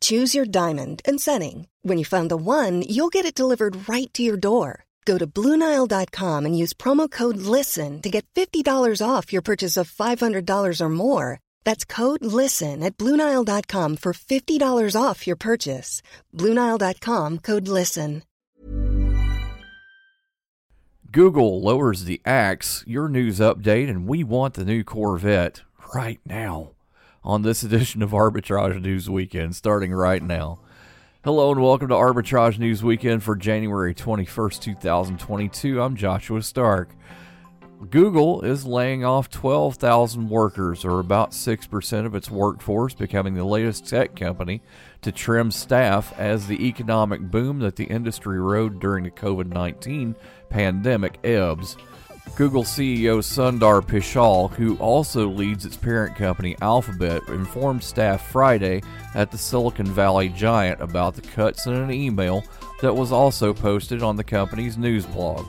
Choose your diamond and setting. When you find the one, you'll get it delivered right to your door. Go to Bluenile.com and use promo code LISTEN to get $50 off your purchase of $500 or more. That's code LISTEN at Bluenile.com for $50 off your purchase. Bluenile.com code LISTEN. Google lowers the axe, your news update, and we want the new Corvette right now on this edition of Arbitrage News Weekend, starting right now. Hello and welcome to Arbitrage News Weekend for January 21st, 2022. I'm Joshua Stark. Google is laying off 12,000 workers, or about 6% of its workforce, becoming the latest tech company to trim staff as the economic boom that the industry rode during the COVID 19 pandemic ebbs. Google CEO Sundar Pichai, who also leads its parent company Alphabet, informed staff Friday at the Silicon Valley giant about the cuts in an email that was also posted on the company's news blog.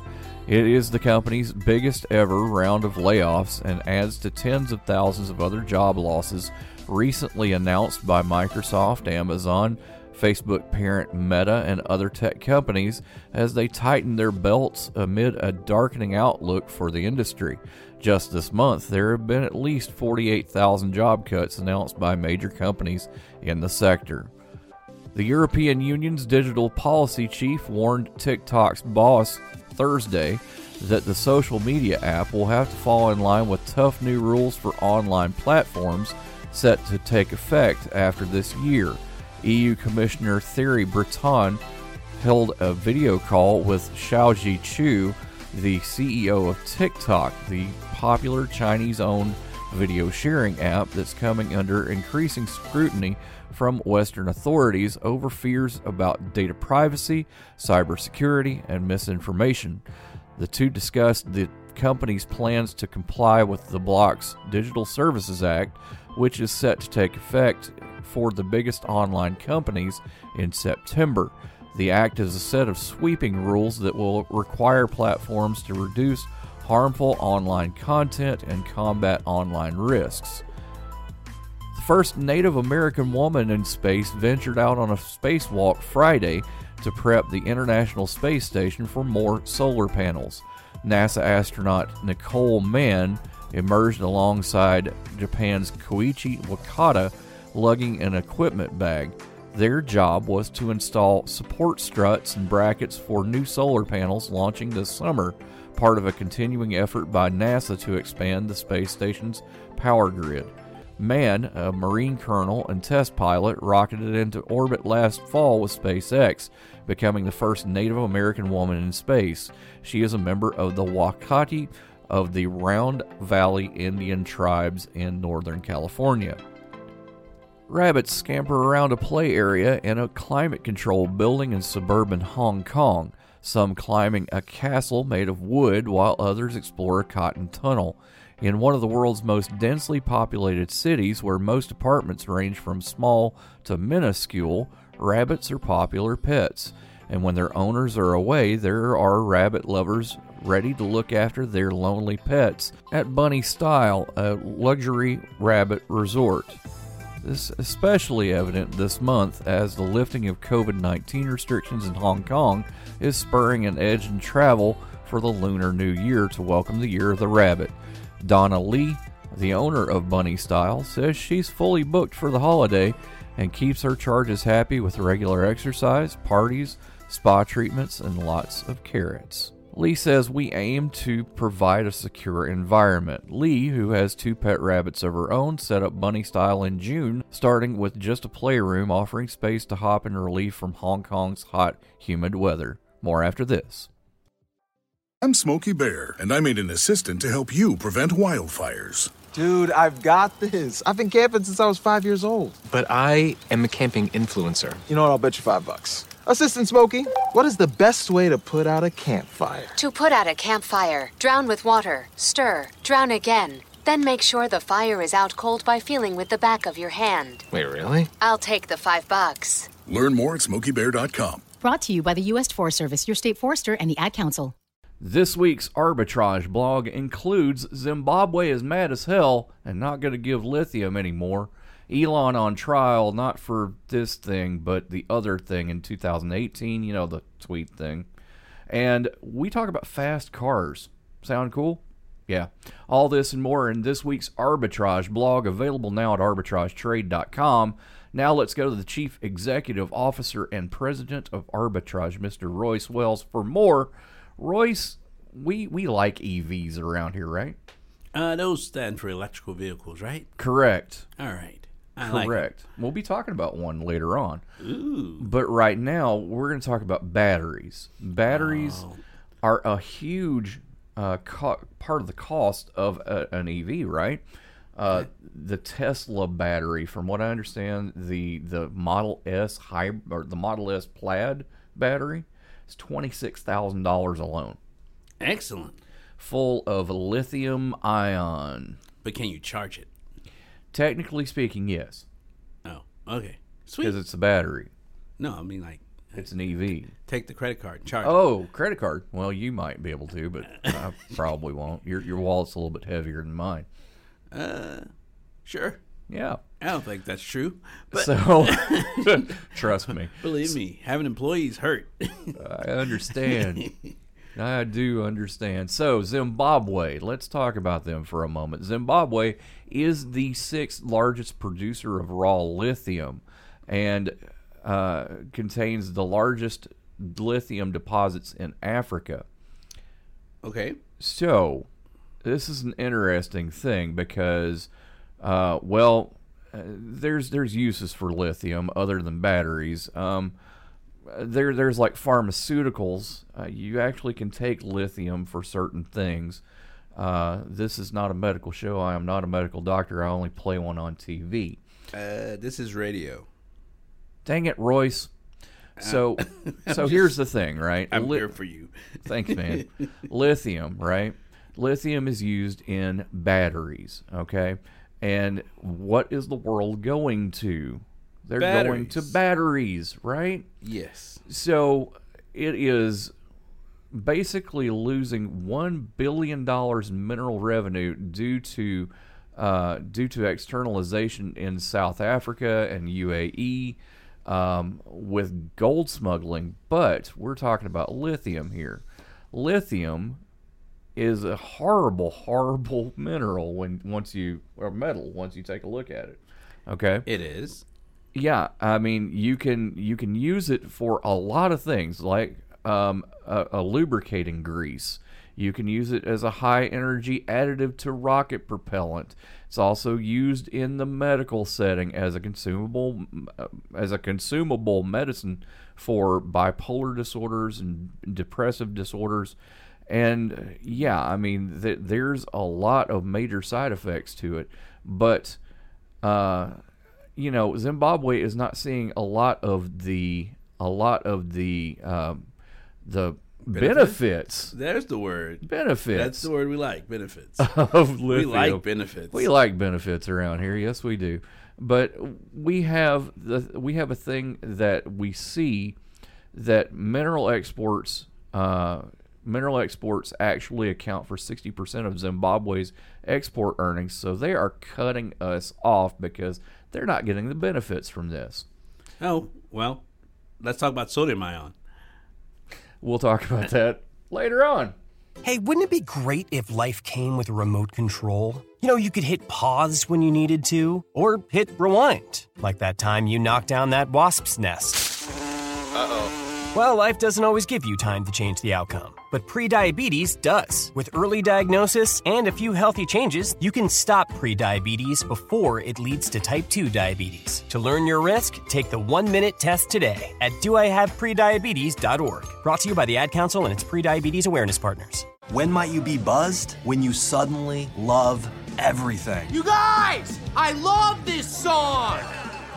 It is the company's biggest ever round of layoffs and adds to tens of thousands of other job losses recently announced by Microsoft, Amazon, Facebook parent Meta, and other tech companies as they tighten their belts amid a darkening outlook for the industry. Just this month, there have been at least 48,000 job cuts announced by major companies in the sector. The European Union's digital policy chief warned TikTok's boss Thursday that the social media app will have to fall in line with tough new rules for online platforms set to take effect after this year. EU Commissioner Thierry Breton held a video call with Shou Zi Chew, the CEO of TikTok, the popular Chinese owned video sharing app that's coming under increasing scrutiny from Western authorities over fears about data privacy, cybersecurity, and misinformation. The two discussed the company's plans to comply with the bloc's Digital Services Act, which is set to take effect for the biggest online companies in September. The act is a set of sweeping rules that will require platforms to reduce harmful online content and combat online risks. The first Native American woman in space ventured out on a spacewalk Friday to prep the International Space Station for more solar panels. NASA astronaut Nicole Mann emerged alongside Japan's Koichi Wakata lugging an equipment bag. Their job was to install support struts and brackets for new solar panels launching this summer, part of a continuing effort by NASA to expand the space station's power grid. Mann, a Marine colonel and test pilot, rocketed into orbit last fall with SpaceX, becoming the first Native American woman in space. She is a member of the Wailacki of the Round Valley Indian tribes in Northern California. Rabbits scamper around a play area in a climate controlled building in suburban Hong Kong, some climbing a castle made of wood while others explore a cotton tunnel. In one of the world's most densely populated cities, where most apartments range from small to minuscule, rabbits are popular pets. And when their owners are away, there are rabbit lovers ready to look after their lonely pets at Bunny Style, a luxury rabbit resort. This is especially evident this month as the lifting of COVID 19 restrictions in Hong Kong is spurring an edge in travel for the Lunar New Year to welcome the Year of the Rabbit. Donna Lee, the owner of Bunny Style, says she's fully booked for the holiday and keeps her charges happy with regular exercise, parties, spa treatments, and lots of carrots. Lee says we aim to provide a secure environment. Lee, who has two pet rabbits of her own, set up Bunny Style in June, starting with just a playroom offering space to hop and relief from Hong Kong's hot, humid weather. More after this. I'm Smokey Bear, and I made an assistant to help you prevent wildfires. Dude, I've got this. I've been camping since I was five years old. But I am a camping influencer. You know what? I'll bet you five bucks. Assistant Smokey, what is the best way to put out a campfire? To put out a campfire, drown with water, stir, drown again. Then make sure the fire is out cold by feeling with the back of your hand. Wait, really? I'll take the five bucks. Learn more at smokeybear.com. Brought to you by the U.S. Forest Service, your state forester, and the Ad Council. This week's arbitrage blog includes Zimbabwe is mad as hell and not going to give lithium anymore. Elon on trial, not for this thing, but the other thing in 2018, you know, the tweet thing. And we talk about fast cars. Sound cool? Yeah. All this and more in this week's arbitrage blog, available now at arbitragetrade.com. Now let's go to the Chief Executive Officer and President of Arbitrage, Mr. Royce Wells, for more. Royce, we, we like EVs around here, right? Uh, those stand for electrical vehicles, right? Correct. All right. I like. Correct. we'll be talking about one later on. Ooh. But right now, we're going to talk about batteries. Batteries Oh. are a huge uh, co- part of the cost of a, an EV, right? Uh, the Tesla battery, from what I understand, the the Model S high or the Model S Plaid battery is twenty six thousand dollars alone, Excellent. full of lithium ion. But can you charge it? Technically speaking, yes, Oh, okay. Sweet. because it's a battery. no, I mean like It's an EV. take the credit card, charge. it. Oh, credit card. Well, you might be able to, but I probably won't. Your your wallet's a little bit heavier than mine. Uh sure. Yeah. I don't think that's true. But So trust me, believe me, having employees hurt. I understand. I do understand. So Zimbabwe, let's talk about them for a moment. Zimbabwe is the sixth largest producer of raw lithium, and uh, contains the largest lithium deposits in Africa. okay. So, this is an interesting thing because, uh, well, uh, there's there's uses for lithium other than batteries. Um, there there's like pharmaceuticals. Uh, you actually can take lithium for certain things. Uh, this is not a medical show. I am not a medical doctor. I only play one on TV. Uh, this is radio. Dang it, Royce. So, so here's the thing, right? I'm Li- here for you. Thanks, man. Lithium, right? Lithium is used in batteries, okay? And what is the world going to? They're going to Batteries. batteries, right? Yes. So it is basically losing one billion dollars in mineral revenue due to uh, due to externalization in South Africa and UAE um, with gold smuggling. But we're talking about lithium here. Lithium is a horrible, horrible mineral when once you or metal once you take a look at it. Okay. It is. Yeah, I mean you can you can use it for a lot of things, like um, a, a lubricating grease. You can use it as a high energy additive to rocket propellant. It's also used in the medical setting as a consumable uh, as a consumable medicine for bipolar disorders and depressive disorders. And yeah, I mean th- there's a lot of major side effects to it, but uh, you know, Zimbabwe is not seeing a lot of the a lot of the um, the benefits There's the word. benefits That's the word we like. Benefits. of we like benefits. We like benefits around here. Yes, we do. But we have the we have a thing that we see that mineral exports uh, mineral exports actually account for 60% of Zimbabwe's export earnings. So they are cutting us off because they're not getting the benefits from this. Oh well, let's talk about sodium ion. We'll talk about that later on. Hey, wouldn't it be great if life came with a remote control? You know, you could hit pause when you needed to, or hit rewind, like that time you knocked down that wasp's nest. Uh oh. Well, life doesn't always give you time to change the outcome, but prediabetes does. With early diagnosis and a few healthy changes, you can stop prediabetes before it leads to type 2 diabetes. To learn your risk, take the one minute test today at doihaveprediabetes.org. Brought to you by the Ad Council and its prediabetes awareness partners. When might you be buzzed? When you suddenly love everything. You guys, I love this song.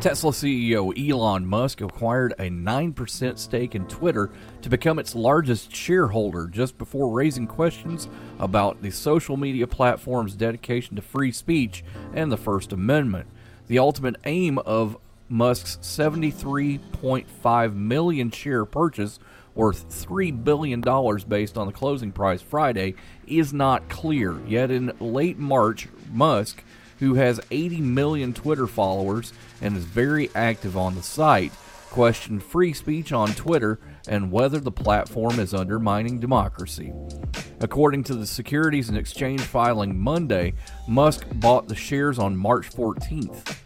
Tesla CEO Elon Musk acquired a 9% stake in Twitter to become its largest shareholder just before raising questions about the social media platform's dedication to free speech and the First Amendment. The ultimate aim of Musk's 73.5 million share purchase worth $3 billion based on the closing price Friday is not clear. Yet in late March, Musk who has 80 million Twitter followers and is very active on the site, questioned free speech on Twitter and whether the platform is undermining democracy. According to the Securities and Exchange filing Monday, Musk bought the shares on March 14th,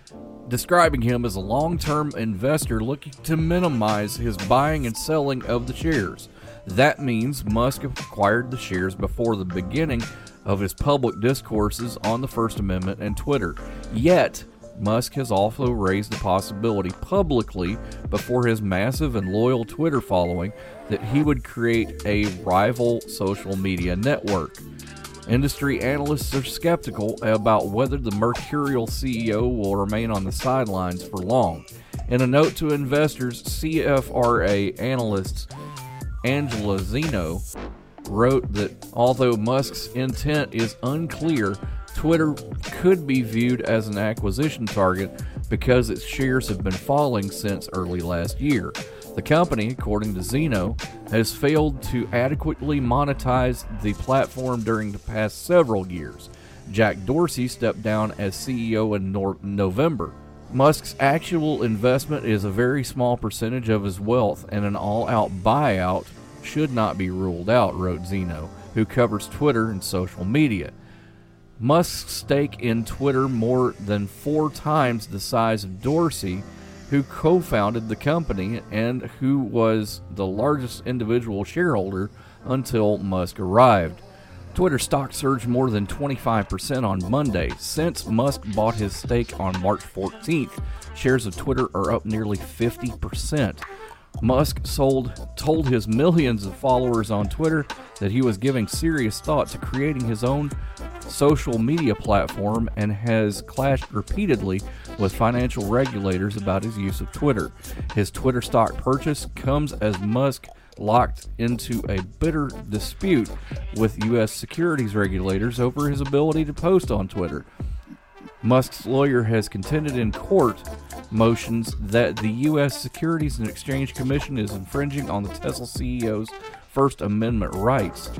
describing him as a long term investor looking to minimize his buying and selling of the shares. That means Musk acquired the shares before the beginning of his public discourses on the First Amendment and Twitter. Yet, Musk has also raised the possibility publicly before his massive and loyal Twitter following that he would create a rival social media network. Industry analysts are skeptical about whether the mercurial CEO will remain on the sidelines for long. In a note to investors, CFRA analysts Angelo Zino wrote that although Musk's intent is unclear, Twitter could be viewed as an acquisition target because its shares have been falling since early last year. The company, according to Zino, has failed to adequately monetize the platform during the past several years. Jack Dorsey stepped down as CEO in nor- November. Musk's actual investment is a very small percentage of his wealth, and an all out buyout should not be ruled out, wrote Zino, who covers Twitter and social media. Musk's stake in Twitter more than four times the size of Dorsey, who co founded the company and who was the largest individual shareholder until Musk arrived. Twitter stock surged more than 25% on Monday. Since Musk bought his stake on March 14th, shares of Twitter are up nearly 50%. Musk sold, told his millions of followers on Twitter that he was giving serious thought to creating his own social media platform and has clashed repeatedly with financial regulators about his use of Twitter. His Twitter stock purchase comes as Musk locked into a bitter dispute with U.S. securities regulators over his ability to post on Twitter. Musk's lawyer has contended in court motions that the U.S. Securities and Exchange Commission is infringing on the Tesla CEO's First Amendment rights.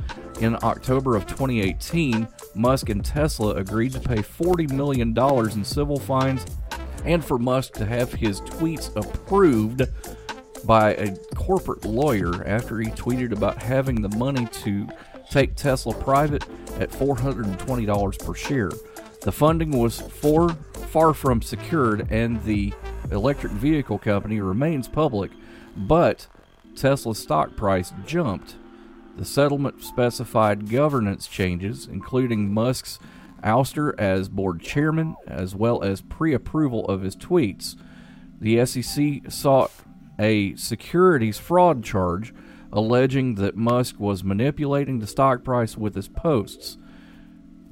In October of 2018, Musk and Tesla agreed to pay $40 million in civil fines and for Musk to have his tweets approved by a corporate lawyer after he tweeted about having the money to take Tesla private at $420 per share. The funding was for, far from secured, and the electric vehicle company remains public, but Tesla's stock price jumped. The settlement specified governance changes, including Musk's ouster as board chairman, as well as pre approval of his tweets. The SEC sought a securities fraud charge, alleging that Musk was manipulating the stock price with his posts.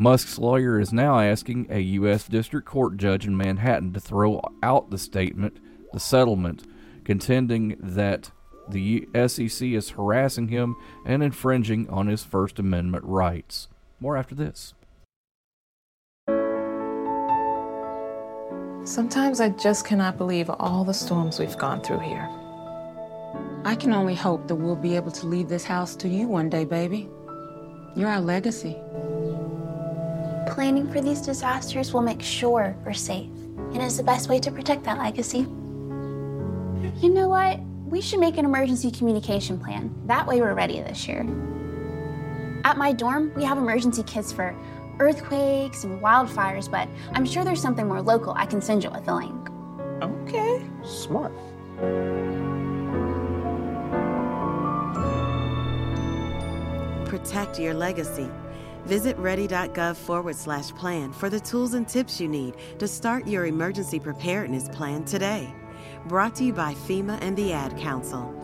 Musk's lawyer is now asking a U.S. District Court judge in Manhattan to throw out the statement, the settlement, contending that the SEC is harassing him and infringing on his First Amendment rights. More after this. Sometimes I just cannot believe all the storms we've gone through here. I can only hope that we'll be able to leave this house to you one day, baby. You're our legacy. Planning for these disasters will make sure we're safe, and is the best way to protect that legacy. You know what? We should make an emergency communication plan. That way we're ready this year. At my dorm, we have emergency kits for earthquakes and wildfires, but I'm sure there's something more local I can send you with a link. Okay, smart. Protect your legacy. Visit ready.gov forward slash plan for the tools and tips you need to start your emergency preparedness plan today. Brought to you by FEMA and the Ad Council.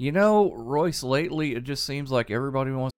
You know, Royce, lately it just seems like everybody wants.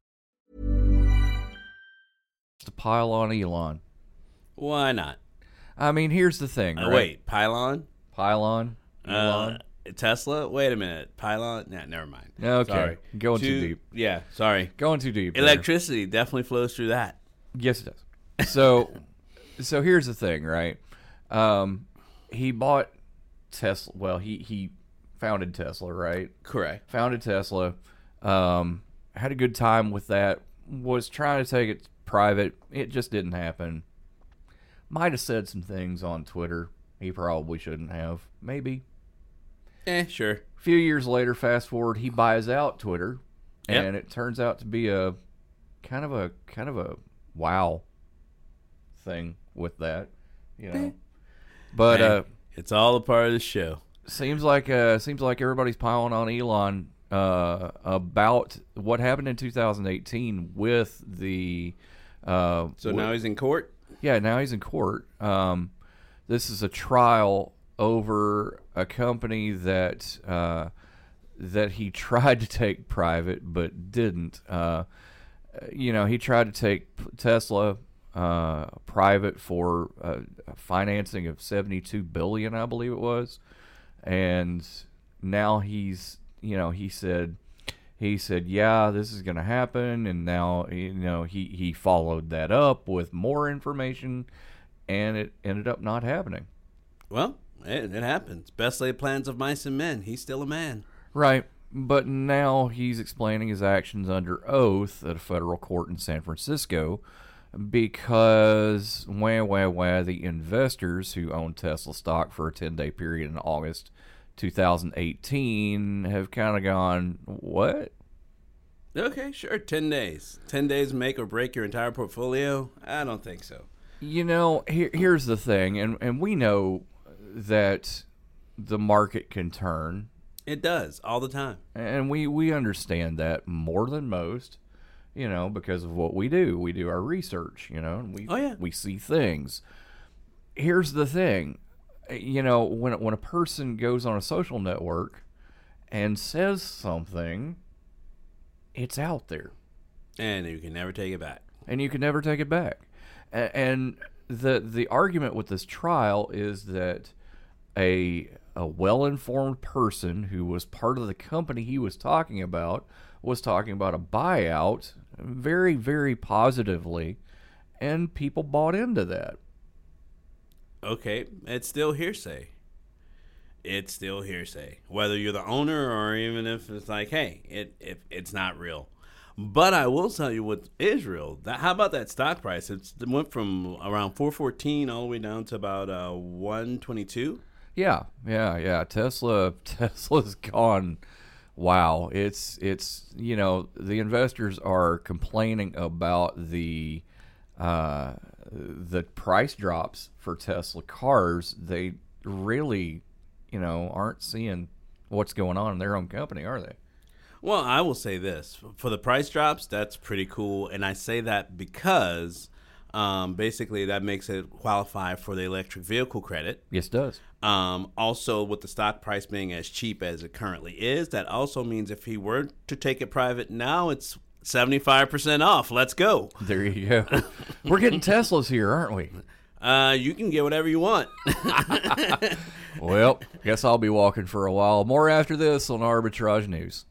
To pile on Elon. Why not? I mean, here's the thing. Uh, right? wait, pylon? Pylon? Elon? Uh, Tesla? Wait a minute. Pylon? Nah, never mind. Okay. Sorry. Going too deep. Yeah, sorry. Going too deep. there. Electricity definitely flows through that. Yes, it does. So, so here's the thing, right? Um, he bought Tesla. Well, he he founded Tesla, right? Correct. Founded Tesla. Um, had a good time with that. Was trying to take it private. It just didn't happen. Might have said some things on Twitter he probably shouldn't have. Maybe. Eh, sure. A few years later, fast forward, he buys out Twitter, Yep. and it turns out to be a kind of a kind of a wow thing with that, you know. But Hey, uh, it's all a part of the show. seems like uh, seems like everybody's piling on Elon uh, about what happened in 2018 with the. Uh, So now he's in court? Yeah, now he's in court. Um, this is a trial over a company that uh, that he tried to take private but didn't. Uh, you know, he tried to take Tesla uh, private for uh, financing of 72 billion, I believe it was, and now he's, you know, he said. He said, "Yeah, this is going to happen," and now you know he he followed that up with more information, and it ended up not happening. Well, it, it happens. Best laid plans of mice and men. He's still a man. Right. But now he's explaining his actions under oath at a federal court in San Francisco because, wah, wah, wah, the investors who owned Tesla stock for a 10 day period in August 2018 have kind of gone, What? Okay, sure. 10 days. 10 days make or break your entire portfolio? I don't think so. You know, here, here's the thing, and, and we know that the market can turn. It does all the time. And we, we understand that more than most, you know, because of what we do. We do our research, you know, and we, Oh, yeah. we see things. Here's the thing Eh, you know, when, when a person goes on a social network and says something, it's out there. And you can never take it back. and you can never take it back. And the the argument with this trial is that a a well informed person who was part of the company he was talking about was talking about a buyout very very positively, and people bought into that. Okay, it's still hearsay. It's still hearsay. Whether you're the owner or even if it's like, hey, it if it's not real. But I will tell you with Israel, that, how about that stock price? It's, it went from around 414 all the way down to about uh, 122. Yeah, yeah, yeah. Tesla, Tesla's gone. Wow, it's it's you know the investors are complaining about the uh, the price drops for Tesla cars. They really, you know, aren't seeing what's going on in their own company, are they? Well, I will say this for the price drops, that's pretty cool, and I say that because um, basically that makes it qualify for the electric vehicle credit. Yes, it does. Um, also, with the stock price being as cheap as it currently is, that also means if he were to take it private now, it's 75% off. Let's go. There you go. We're getting Teslas here, aren't we? Uh, you can get whatever you want. well, guess I'll be walking for a while. More after this on Arbitrage News.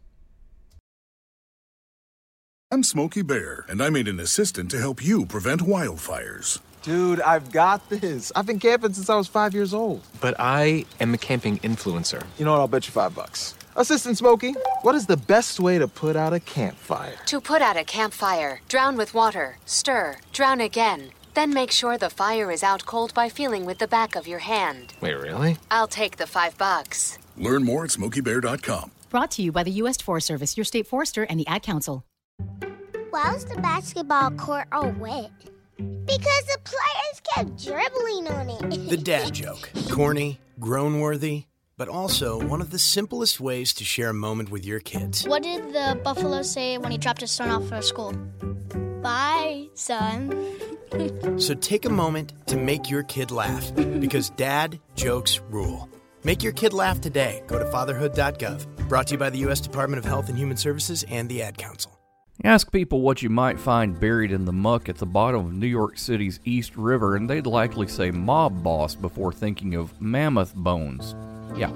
I'm Smokey Bear, and I made an assistant to help you prevent wildfires. Dude, I've got this. I've been camping since I was five years old. But I am a camping influencer. You know what? I'll bet you five bucks. Assistant Smokey, what is the best way to put out a campfire? To put out a campfire, drown with water, stir, drown again. Then make sure the fire is out cold by feeling with the back of your hand. Wait, really? I'll take the five bucks. Learn more at smokeybear.com. Brought to you by the U.S. Forest Service, your state forester, and the Ad Council. Why was the basketball court all wet? Because the players kept dribbling on it. the dad joke. Corny, groan worthy, but also one of the simplest ways to share a moment with your kids. What did the buffalo say when he dropped his son off for school? Bye, son. so take a moment to make your kid laugh because dad jokes rule. Make your kid laugh today. Go to fatherhood.gov. Brought to you by the U.S. Department of Health and Human Services and the Ad Council. Ask people what you might find buried in the muck at the bottom of New York City's East River, and they'd likely say mob boss before thinking of mammoth bones. Yeah.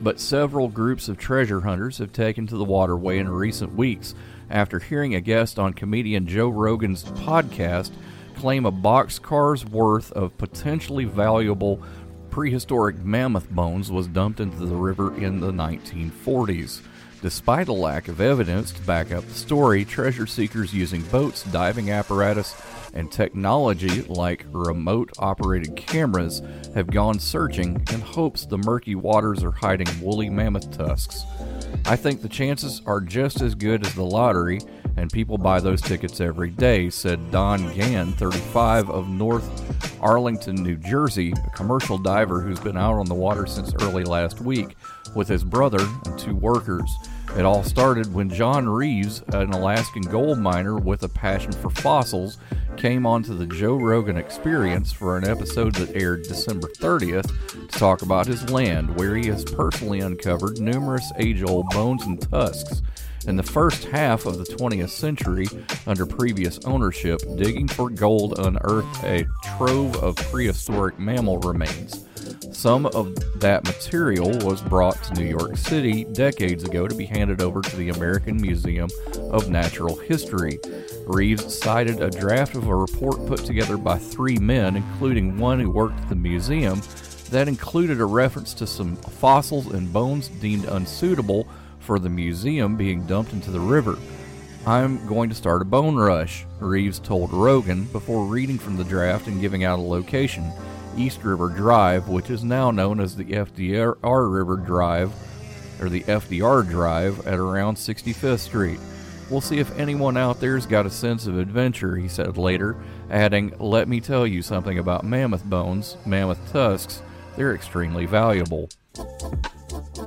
But several groups of treasure hunters have taken to the waterway in recent weeks after hearing a guest on comedian Joe Rogan's podcast claim a boxcar's worth of potentially valuable prehistoric mammoth bones was dumped into the river in the 1940s. Despite a lack of evidence to back up the story, treasure seekers using boats, diving apparatus, and technology like remote operated cameras have gone searching in hopes the murky waters are hiding woolly mammoth tusks. I think the chances are just as good as the lottery, and people buy those tickets every day, said Don Gann, 35, of North Arlington, New Jersey, a commercial diver who's been out on the water since early last week with his brother and two workers. It all started when John Reeves, an Alaskan gold miner with a passion for fossils, came onto the Joe Rogan Experience for an episode that aired December 30th to talk about his land, where he has personally uncovered numerous age old bones and tusks. In the first half of the 20th century, under previous ownership, digging for gold unearthed a trove of prehistoric mammal remains. Some of that material was brought to New York City decades ago to be handed over to the American Museum of Natural History. Reeves cited a draft of a report put together by three men, including one who worked at the museum, that included a reference to some fossils and bones deemed unsuitable for the museum being dumped into the river. I'm going to start a bone rush, Reeves told Rogan before reading from the draft and giving out a location. East River Drive, which is now known as the FDR River Drive, or the FDR Drive, at around 65th Street. We'll see if anyone out there's got a sense of adventure, he said later, adding, Let me tell you something about mammoth bones, mammoth tusks. They're extremely valuable.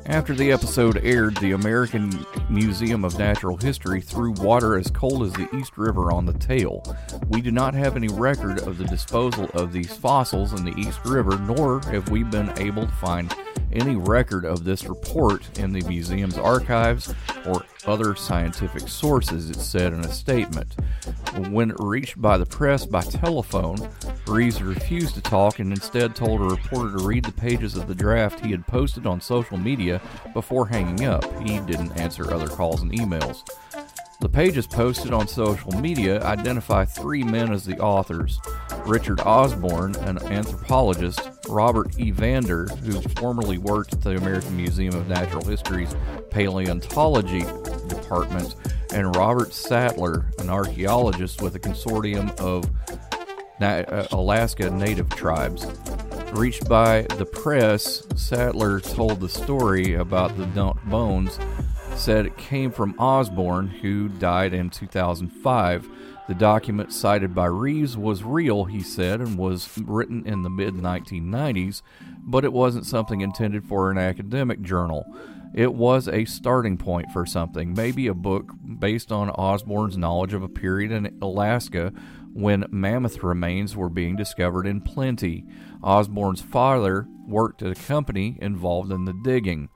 After the episode aired, the American Museum of Natural History threw water as cold as the East River on the tale. We do not have any record of the disposal of these fossils in the East River, nor have we been able to find any record of this report in the museum's archives or other scientific sources, it said in a statement. When reached by the press by telephone, Reeves refused to talk and instead told a reporter to read the pages of the draft he had posted on social media before hanging up. He didn't answer other calls and emails. The pages posted on social media identify three men as the authors Richard Osborne, an anthropologist, Robert Evander, who formerly worked at the American Museum of Natural History's paleontology department, and Robert Sattler, an archaeologist with a consortium of Na- uh, Alaska Native tribes. Reached by the press, Sattler told the story about the dumped bones, said it came from Osborne, who died in 2005. The document cited by Reeves was real, he said, and was written in the mid 1990s, but it wasn't something intended for an academic journal. It was a starting point for something, maybe a book based on Osborne's knowledge of a period in Alaska when mammoth remains were being discovered in plenty. Osborne's father worked at a company involved in the digging.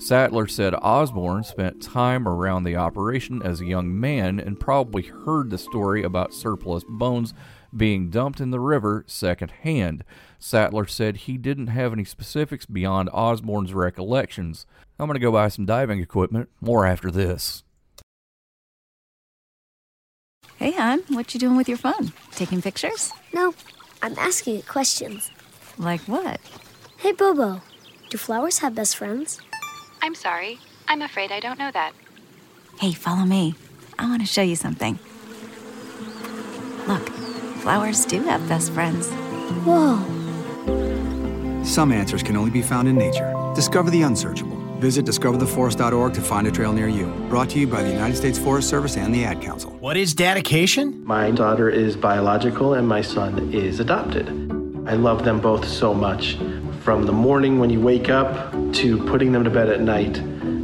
Sattler said Osborne spent time around the operation as a young man and probably heard the story about surplus bones being dumped in the river secondhand. Sattler said he didn't have any specifics beyond Osborne's recollections. I'm going to go buy some diving equipment. More after this. Hey, hon, what you doing with your phone? Taking pictures? No, I'm asking it questions. Like what? Hey, Bobo, do flowers have best friends? I'm sorry. I'm afraid I don't know that. Hey, follow me. I want to show you something. Look, flowers do have best friends. Whoa. Some answers can only be found in nature. Discover the unsearchable. Visit discovertheforest.org to find a trail near you. Brought to you by the United States Forest Service and the Ad Council. What is dedication? My daughter is biological and my son is adopted. I love them both so much. From the morning when you wake up to putting them to bed at night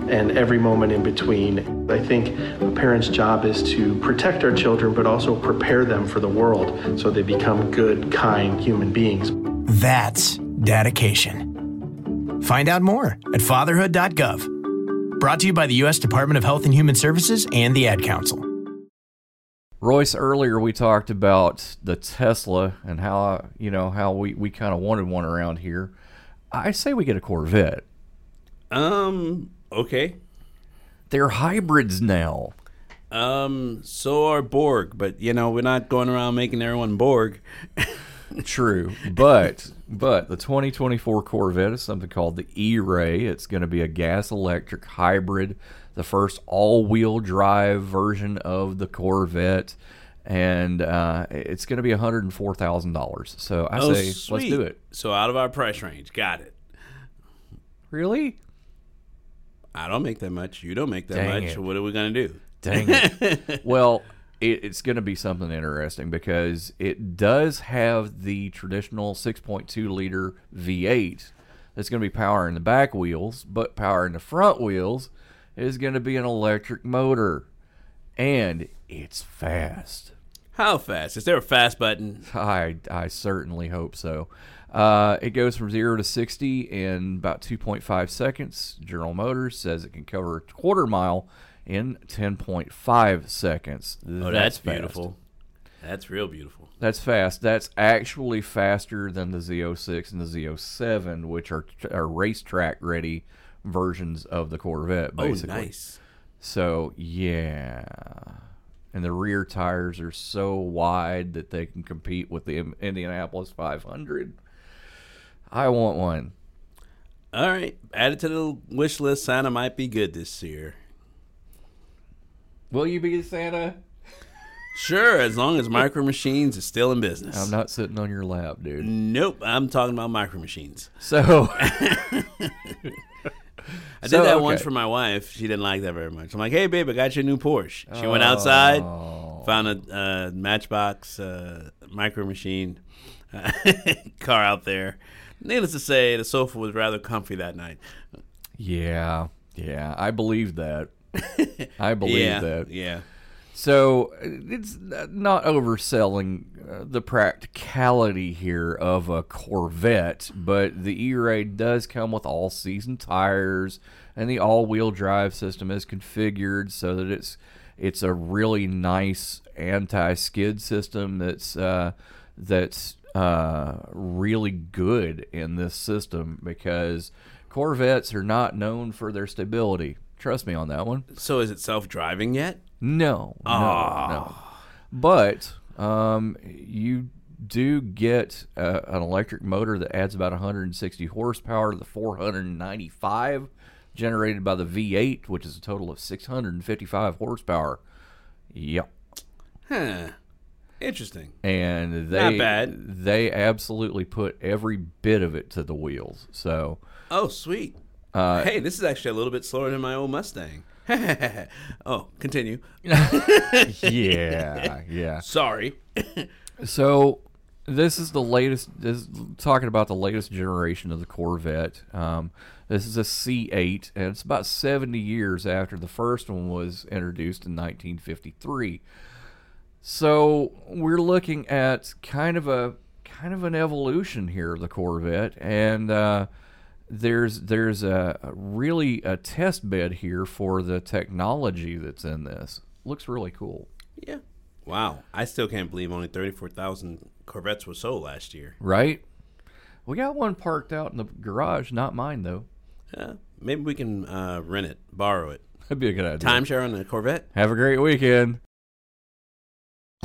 and every moment in between. I think a parent's job is to protect our children, but also prepare them for the world so they become good, kind human beings. That's dedication. Find out more at fatherhood.gov. Brought to you by the U.S. Department of Health and Human Services and the Ad Council. Royce, earlier we talked about the Tesla and how you know how we, we kind of wanted one around here. I say we get a Corvette. Um. Okay. They're hybrids now. Um. So are Borg, but you know we're not going around making everyone Borg. True, but but the 2024 Corvette is something called the E-Ray. It's going to be a gas electric hybrid, the first all-wheel drive version of the Corvette, and uh, it's going to be 104 thousand dollars. So I oh, say sweet. let's do it. So out of our price range, got it. Really? I don't make that much. You don't make that Dang much. it. What are we gonna do? Dang it. well, it, it's going to be something interesting because it does have the traditional 6.2 liter V8 that's going to be powering the back wheels, but powering the front wheels is going to be an electric motor. And it's fast. How fast? Is there a fast button? I, I certainly hope so. Uh, it goes from 0 to 60 in about 2.5 seconds. General Motors says it can cover a quarter mile in 10.5 seconds. Oh, that's, fast. beautiful. That's real beautiful. That's fast. That's actually faster than the Z06 and the Z07, which are, are racetrack ready versions of the Corvette, Oh, nice. So, yeah. And the rear tires are so wide that they can compete with the Indianapolis 500. I want one. All right, add it to the wish list. Santa might be good this year. Will you be Santa? Sure, as long as Micro Machines is still in business. I'm not sitting on your lap, dude. Nope, I'm talking about Micro Machines. So, I So, did that once for my wife. She didn't like that very much. I'm like, "Hey, babe, I got you a new Porsche." She went outside, Oh. found a uh, Matchbox uh, Micro Machine car out there. Needless to say, the sofa was rather comfy that night. yeah, yeah, I believe that. I believe Yeah, that. yeah. So it's not overselling uh, the practicality here of a Corvette, but the E-Ray does come with all-season tires, and the all-wheel drive system is configured so that it's it's a really nice anti-skid system that's uh, that's uh, really good in this system because Corvettes are not known for their stability. Trust me on that one. So, is it self-driving yet? No, no, Ah. no. But um, you do get uh, an electric motor that adds about 160 horsepower to the 495 generated by the V8, which is a total of 655 horsepower. Yep. Huh. Interesting. And they Not bad. they absolutely put every bit of it to the wheels. So Oh, sweet. Uh, hey, this is actually a little bit slower than my old Mustang. oh, continue. yeah, yeah. Sorry. so this is the latest. This is talking about the latest generation of the Corvette. Um, this is a C8, and it's about 70 years after the first one was introduced in 1953. So we're looking at kind of a kind of an evolution here of the Corvette, and uh, there's there's a, a really a test bed here for the technology that's in this. Looks really cool. Yeah. Wow. I still can't believe only 34,000 Corvettes were sold last year. Right? We got one parked out in the garage, not mine though. Yeah. Maybe we can uh, rent it, borrow it. That'd be a good idea. Timeshare on the Corvette. Have a great weekend.